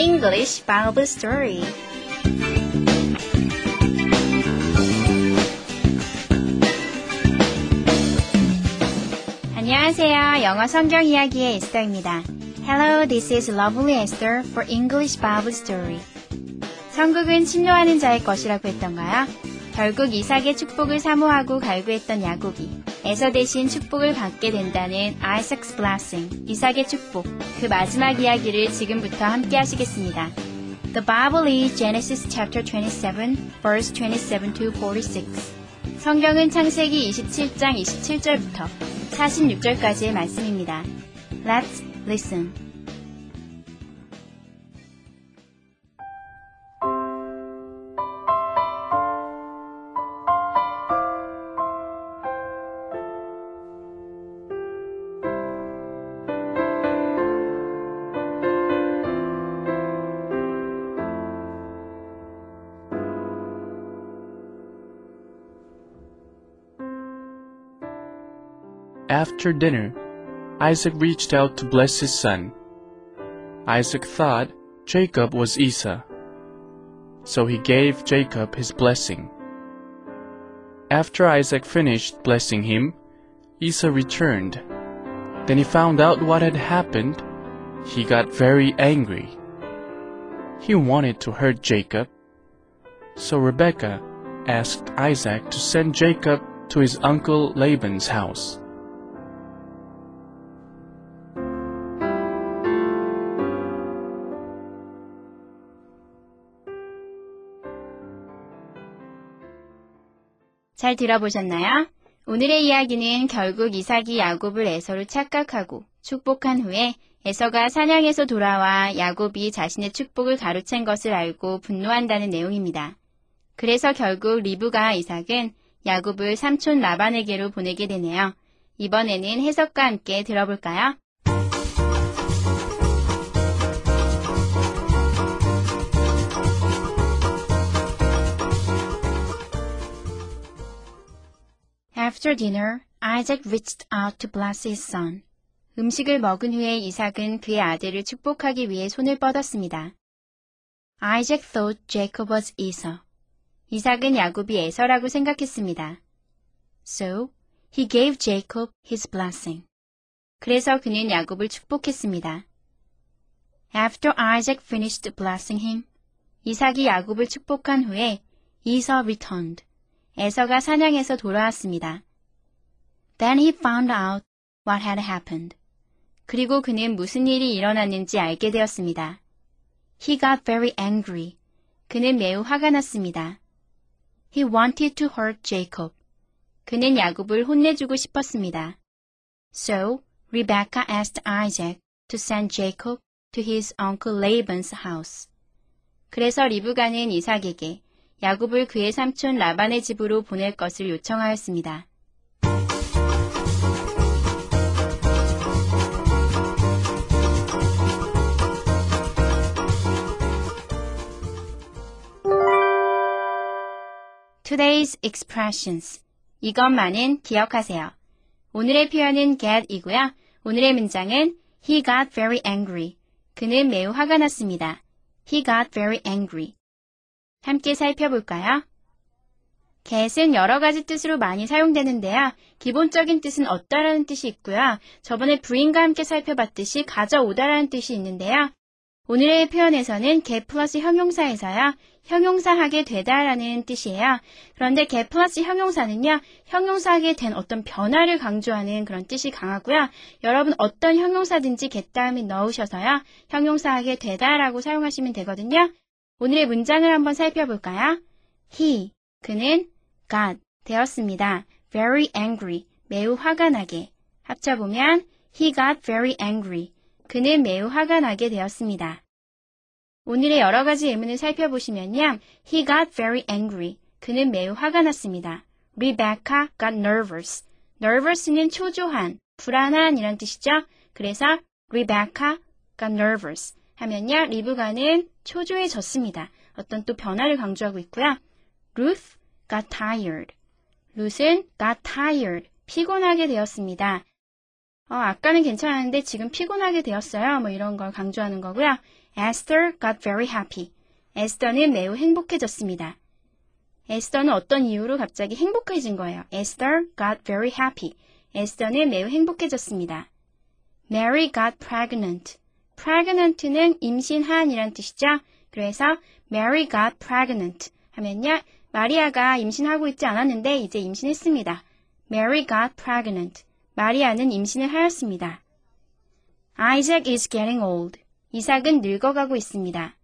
English Bible Story. 안녕하세요. 영어 성경 이야기의 에스더입니다. Hello, this is Lovely Esther for English Bible Story. 천국은 침노하는 자의 것이라고 했던가요? 결국 이삭의 축복을 사모하고 갈구했던 야곱이 에서 대신 축복을 받게 된다는 Isaac's Blessing, 이삭의 축복, 그 마지막 이야기를 지금부터 함께 하시겠습니다. The Bible is Genesis chapter 27, verse 27 to 46. 성경은 창세기 27장 27절부터 46절까지의 말씀입니다. Let's listen. After dinner, Isaac reached out to bless his son. Isaac thought Jacob was Esau, so he gave Jacob his blessing. After Isaac finished blessing him, Esau returned. Then he found out what had happened. He got very angry. He wanted to hurt Jacob. So Rebekah asked Isaac to send Jacob to his uncle Laban's house. 잘 들어보셨나요? 오늘의 이야기는 결국 이삭이 야곱을 에서로 착각하고 축복한 후에 에서가 사냥에서 돌아와 야곱이 자신의 축복을 가로챈 것을 알고 분노한다는 내용입니다. 그래서 결국 리브가 이삭은 야곱을 삼촌 라반에게로 보내게 되네요. 이번에는 해석과 함께 들어볼까요? After dinner, Isaac reached out to bless his son. 음식을 먹은 후에 이삭은 그의 아들을 축복하기 위해 손을 뻗었습니다. Isaac thought Jacob was Esau. 이삭은 야곱이 에서라고 생각했습니다. So, he gave Jacob his blessing. 그래서 그는 야곱을 축복했습니다. After Isaac finished blessing him, 이삭이 야곱을 축복한 후에 Esau returned. 에서가 사냥에서 돌아왔습니다. Then he found out what had happened. 그리고 그는 무슨 일이 일어났는지 알게 되었습니다. He got very angry. 그는 매우 화가 났습니다. He wanted to hurt Jacob. 그는 야곱을 혼내주고 싶었습니다. So, Rebecca asked Isaac to send Jacob to his uncle Laban's house. 그래서 리브가는 이삭에게 야곱을 그의 삼촌 라반의 집으로 보낼 것을 요청하였습니다. Today's expressions. 이것만은 기억하세요. 오늘의 표현은 get이고요. 오늘의 문장은 He got very angry. 그는 매우 화가 났습니다. He got very angry. 함께 살펴볼까요? get은 여러 가지 뜻으로 많이 사용되는데요. 기본적인 뜻은 얻다라는 뜻이 있고요. 저번에 bring과 함께 살펴봤듯이 가져오다라는 뜻이 있는데요. 오늘의 표현에서는 get 플러스 형용사에서요. 형용사하게 되다라는 뜻이에요. 그런데 get 플러스 형용사는요. 형용사하게 된 어떤 변화를 강조하는 그런 뜻이 강하고요. 여러분 어떤 형용사든지 get 다음에 넣으셔서요. 형용사하게 되다라고 사용하시면 되거든요. 오늘의 문장을 한번 살펴볼까요? He, 그는 got 되었습니다. very angry, 매우 화가 나게. 합쳐보면 he got very angry. 그는 매우 화가 나게 되었습니다. 오늘의 여러 가지 예문을 살펴보시면요. He got very angry. 그는 매우 화가 났습니다. Rebecca got nervous. nervous는 초조한, 불안한 이란 뜻이죠. 그래서 Rebecca got nervous 하면요. 리브가는 초조해졌습니다. 어떤 또 변화를 강조하고 있고요. Ruth got tired. 룻은 got tired. 피곤하게 되었습니다. 어, 아까는 괜찮았는데 지금 피곤하게 되었어요. 뭐 이런 걸 강조하는 거고요. Esther got very happy. 에스더는 매우 행복해졌습니다. 에스더는 어떤 이유로 갑자기 행복해진 거예요. Esther got very happy. 에스더는 매우 행복해졌습니다. Mary got pregnant. Pregnant는 임신한이란 뜻이죠. 그래서 Mary got pregnant 하면요. 마리아가 임신하고 있지 않았는데 이제 임신했습니다. Mary got pregnant. 마리아는 임신을 하였습니다. Isaac is getting old. 이삭은 늙어가고 있습니다.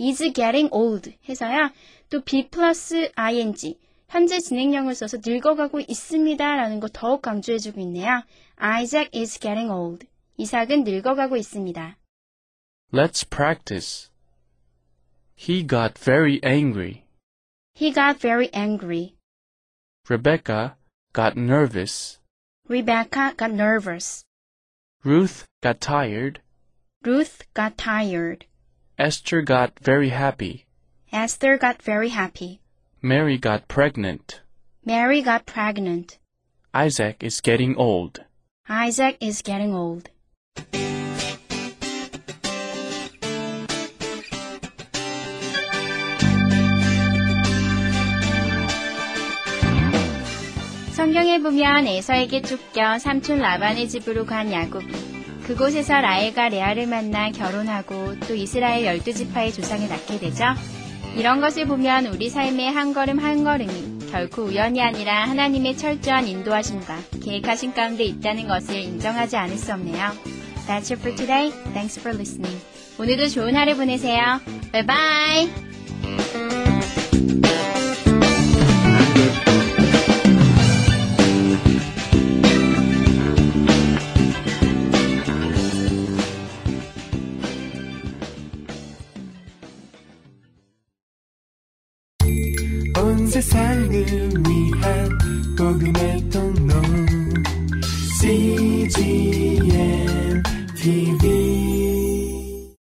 is getting old 해서요. 또 be 플러스 ing 현재 진행형을 써서 늙어가고 있습니다 라는 거 더욱 강조해주고 있네요. Isaac is getting old. 이삭은 늙어가고 있습니다. Let's practice. He got very angry. He got very angry. Rebecca got nervous. Rebecca got nervous. Ruth got tired. Ruth got tired. Esther got very happy. Esther got very happy. Mary got pregnant. Mary got pregnant. Isaac is getting old. Isaac is getting old. 성경에 보면 에서에게 쫓겨 삼촌 라반의 집으로 간 야곱. 그곳에서 라헬과 레아를 만나 결혼하고 또 이스라엘 열두 지파의 조상을 낳게 되죠. 이런 것을 보면 우리 삶의 한 걸음 한 걸음이 결코 우연이 아니라 하나님의 철저한 인도하심과 계획하신 가운데 있다는 것을 인정하지 않을 수 없네요. That's it for today. Thanks for listening. 오늘도 좋은 하루 보내세요. Bye bye. CGM TV